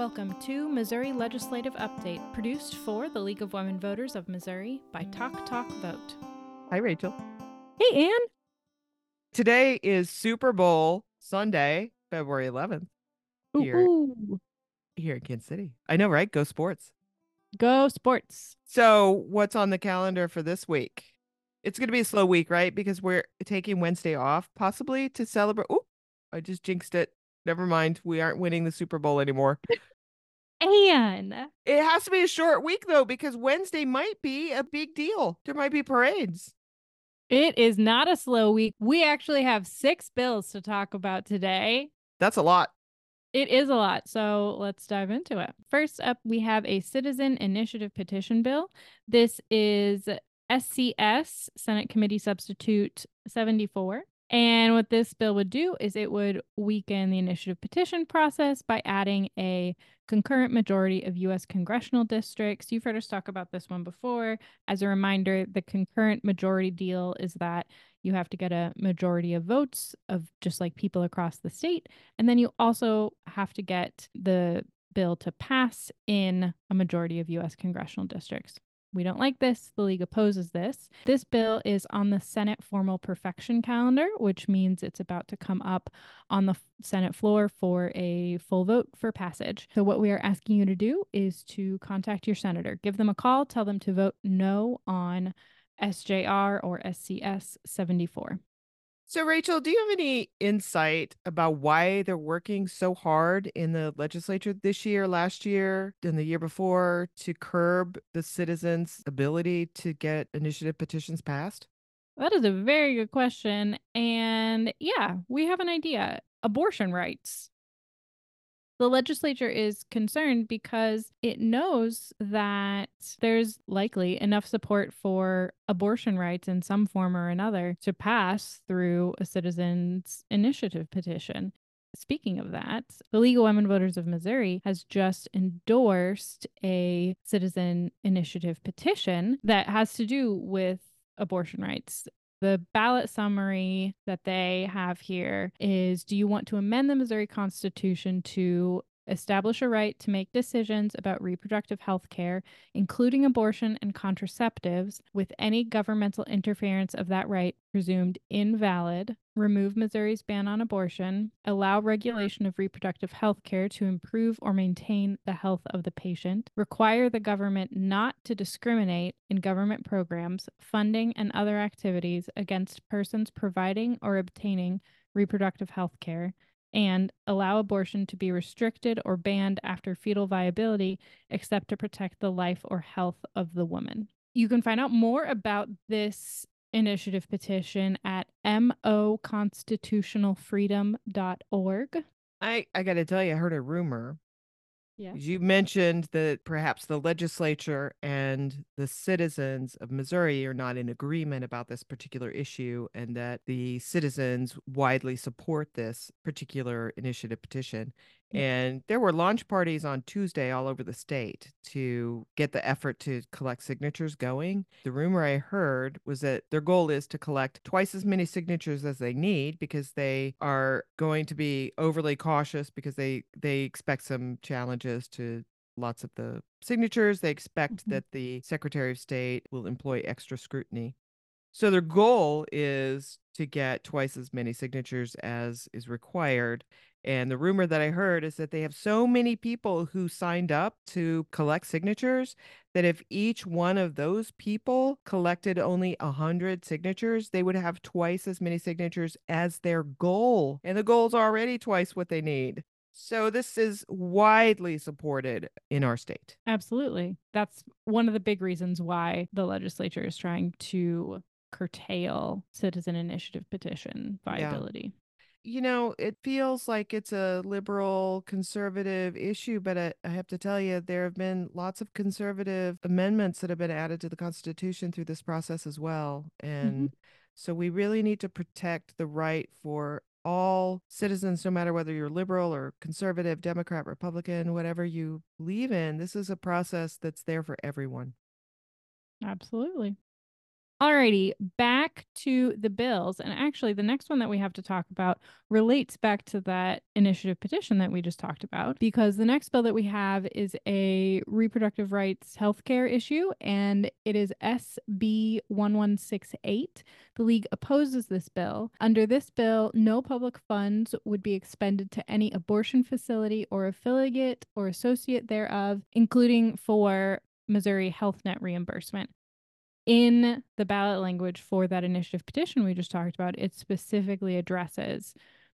Welcome to Missouri Legislative Update, produced for the League of Women Voters of Missouri by Talk Talk Vote. Hi, Rachel. Hey, Anne. Today is Super Bowl Sunday, February 11th, Here. Ooh, here in Kansas City. I know, right? Go sports. Go sports. So, what's on the calendar for this week? It's going to be a slow week, right? Because we're taking Wednesday off, possibly to celebrate. Oh, I just jinxed it. Never mind. We aren't winning the Super Bowl anymore. Anne. It has to be a short week, though, because Wednesday might be a big deal. There might be parades. It is not a slow week. We actually have six bills to talk about today. That's a lot. It is a lot, so let's dive into it. First up, we have a citizen initiative petition bill. This is SCS, Senate Committee Substitute 74. And what this bill would do is it would weaken the initiative petition process by adding a concurrent majority of U.S. congressional districts. You've heard us talk about this one before. As a reminder, the concurrent majority deal is that you have to get a majority of votes of just like people across the state. And then you also have to get the bill to pass in a majority of U.S. congressional districts. We don't like this. The League opposes this. This bill is on the Senate formal perfection calendar, which means it's about to come up on the Senate floor for a full vote for passage. So, what we are asking you to do is to contact your senator, give them a call, tell them to vote no on SJR or SCS 74. So, Rachel, do you have any insight about why they're working so hard in the legislature this year, last year, and the year before to curb the citizens' ability to get initiative petitions passed? That is a very good question. And yeah, we have an idea abortion rights. The legislature is concerned because it knows that there's likely enough support for abortion rights in some form or another to pass through a citizens' initiative petition. Speaking of that, the League of Women Voters of Missouri has just endorsed a citizen initiative petition that has to do with abortion rights. The ballot summary that they have here is Do you want to amend the Missouri Constitution to establish a right to make decisions about reproductive health care, including abortion and contraceptives, with any governmental interference of that right presumed invalid, remove Missouri's ban on abortion, allow regulation of reproductive health care to improve or maintain the health of the patient, require the government not to discriminate in government programs, funding, and other activities against persons providing or obtaining reproductive health care and allow abortion to be restricted or banned after fetal viability, except to protect the life or health of the woman. You can find out more about this initiative petition at moconstitutionalfreedom.org. I, I got to tell you, I heard a rumor Yeah. You mentioned that perhaps the legislature and the citizens of Missouri are not in agreement about this particular issue, and that the citizens widely support this particular initiative petition. And there were launch parties on Tuesday all over the state to get the effort to collect signatures going. The rumor I heard was that their goal is to collect twice as many signatures as they need because they are going to be overly cautious because they they expect some challenges to lots of the signatures. They expect Mhm. that the Secretary of State will employ extra scrutiny. So their goal is to get twice as many signatures as is required. And the rumor that I heard is that they have so many people who signed up to collect signatures that if each one of those people collected only 100 signatures, they would have twice as many signatures as their goal. And the goal's already twice what they need. So this is widely supported in our state. Absolutely. That's one of the big reasons why the legislature is trying to curtail citizen initiative petition Yeah. viability. you know, it feels like it's a liberal conservative issue, but I, I have to tell you, there have been lots of conservative amendments that have been added to the Constitution through this process as well. Mm-hmm. And so we really need to protect the right for all citizens, no matter whether you're liberal or conservative, Democrat, Republican, whatever you believe in. This is a process that's there for everyone. Absolutely. Alrighty, back to the bills. And actually, the next one that we have to talk about relates back to that initiative petition that we just talked about, because the next bill that we have is a reproductive rights healthcare issue, and it is SB 1168. The League opposes this bill. Under this bill, no public funds would be expended to any abortion facility or affiliate or associate thereof, including for Missouri Health Net reimbursement in the ballot language for that initiative petition we just talked about, it specifically addresses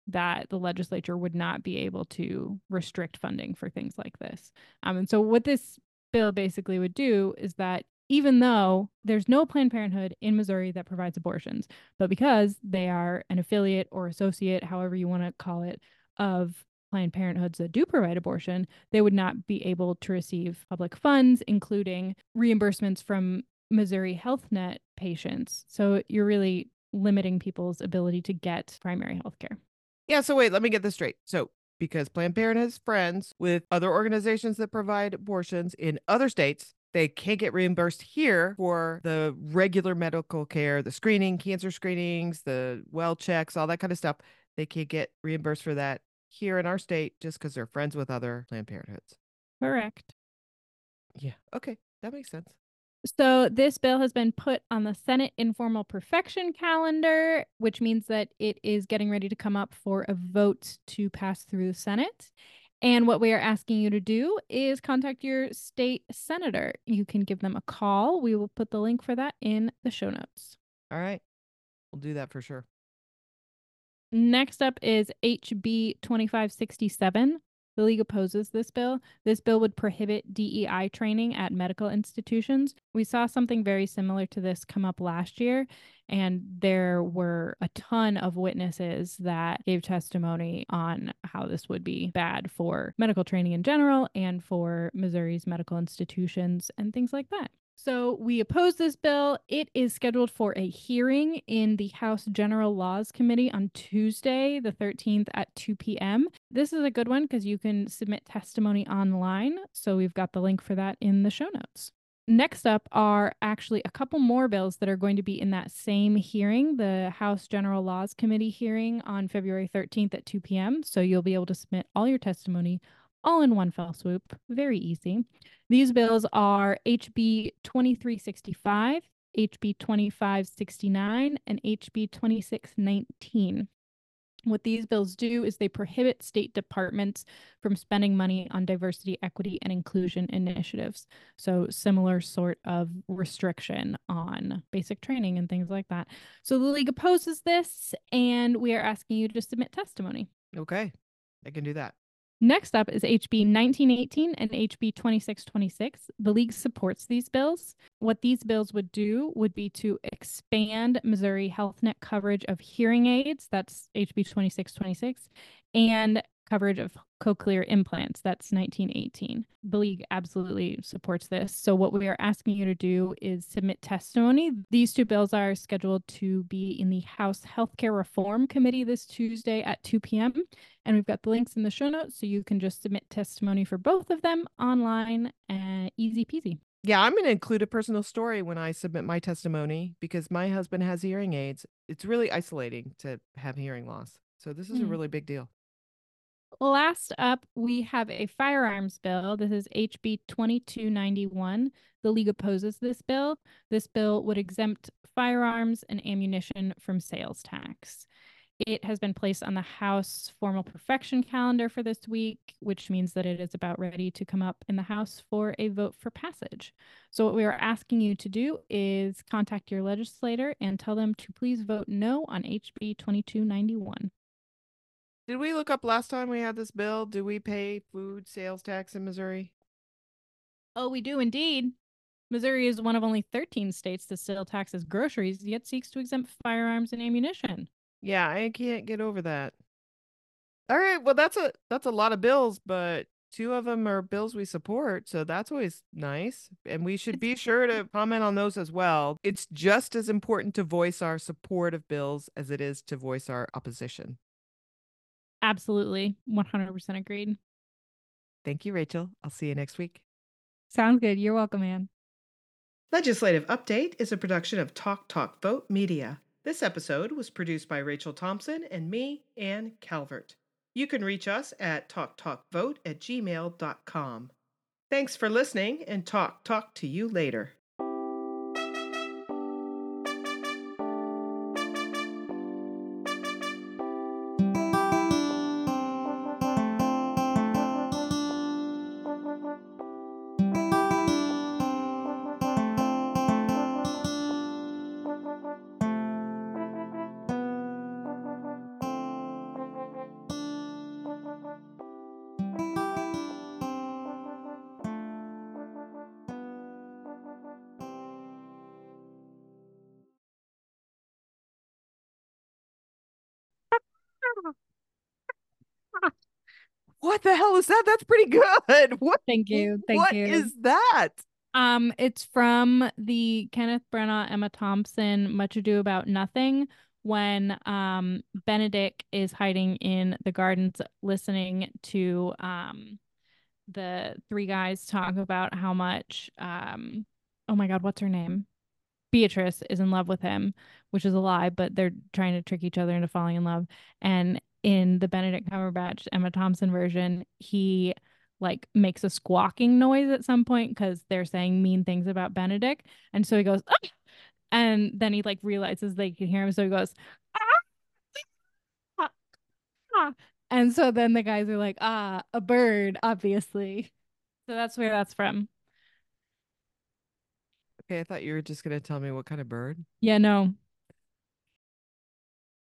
that the legislature would not be able to restrict funding for things like this. Um, and so, what this bill basically would do is that even though there's no Planned Parenthood in Missouri that provides abortions, but because they are an affiliate or associate, however you want to call it, of Planned Parenthoods that do provide abortion, they would not be able to receive public funds, including reimbursements from Missouri Health Net patients. So you're really limiting people's ability to get primary health care. Yeah, so wait, let me get this straight. So because Planned Parenthood is friends with other organizations that provide abortions in other states, they can't get reimbursed here for the regular medical care, the screening, cancer screenings, the well checks, all that kind of stuff. They can't get reimbursed for that here in our state just because they're friends with other Planned Parenthoods. Correct. Yeah. Okay. That makes sense. So, this bill has been put on the Senate informal perfection calendar, which means that it is getting ready to come up for a vote to pass through the Senate. And what we are asking you to do is contact your state senator. You can give them a call. We will put the link for that in the show notes. All right. We'll do that for sure. Next up is HB 2567. The League opposes this bill. This bill would prohibit DEI training at medical institutions. We saw something very similar to this come up last year, and there were a ton of witnesses that gave testimony on how this would be bad for medical training in general and for Missouri's medical institutions and things like that. So we oppose this bill. It is scheduled for a hearing in the House General Laws Committee on Tuesday, the 13th at 2 p.m. This is a good one because you can submit testimony online. So we've got the link for that in the show notes. Next up are actually a couple more bills that are going to be in that same hearing, the House General Laws Committee hearing on February 13th at 2 p.m. So you'll be able to submit all your testimony all in one fell swoop. Very easy. These bills are HB 2365, HB 2569, and HB 2619. What these bills do is they prohibit state departments from spending money on diversity, equity, and inclusion initiatives. So, similar sort of restriction on basic training and things like that. So, the league opposes this, and we are asking you to submit testimony. Okay, I can do that. Next up is HB 1918 and HB 2626. The league supports these bills. What these bills would do would be to expand Missouri Health Net coverage of hearing aids, that's HB 2626, and coverage of cochlear implants. That's 1918. The league absolutely supports this. So, what we are asking you to do is submit testimony. These two bills are scheduled to be in the House Healthcare Reform Committee this Tuesday at 2 p.m. And we've got the links in the show notes. So, you can just submit testimony for both of them online and easy peasy. Yeah, I'm going to include a personal story when I submit my testimony because my husband has hearing aids. It's really isolating to have hearing loss. So, this is mm. a really big deal. Last up, we have a firearms bill. This is HB 2291. The League opposes this bill. This bill would exempt firearms and ammunition from sales tax. It has been placed on the House formal perfection calendar for this week, which means that it is about ready to come up in the House for a vote for passage. So, what we are asking you to do is contact your legislator and tell them to please vote no on HB 2291. Did we look up last time we had this bill? Do we pay food sales tax in Missouri? Oh, we do indeed. Missouri is one of only 13 states that still taxes groceries, yet seeks to exempt firearms and ammunition. Yeah, I can't get over that. All right, well that's a that's a lot of bills, but two of them are bills we support, so that's always nice. And we should be sure to comment on those as well. It's just as important to voice our support of bills as it is to voice our opposition. Absolutely. 100% agreed. Thank you, Rachel. I'll see you next week. Sounds good. You're welcome, Anne. Legislative Update is a production of Talk Talk Vote Media. This episode was produced by Rachel Thompson and me, Anne Calvert. You can reach us at talktalkvote at gmail.com. Thanks for listening and talk talk to you later. What the hell is that? That's pretty good. What? Thank you. Thank what you. is that? Um, it's from the Kenneth Branagh, Emma Thompson, Much Ado About Nothing, when um Benedict is hiding in the gardens listening to um the three guys talk about how much um oh my god, what's her name? Beatrice is in love with him, which is a lie, but they're trying to trick each other into falling in love. And in the Benedict Cumberbatch Emma Thompson version, he like makes a squawking noise at some point because they're saying mean things about Benedict. And so he goes, ah! and then he like realizes they can hear him. So he goes, ah! Ah! and so then the guys are like, ah, a bird, obviously. So that's where that's from. Okay, I thought you were just gonna tell me what kind of bird. Yeah, no,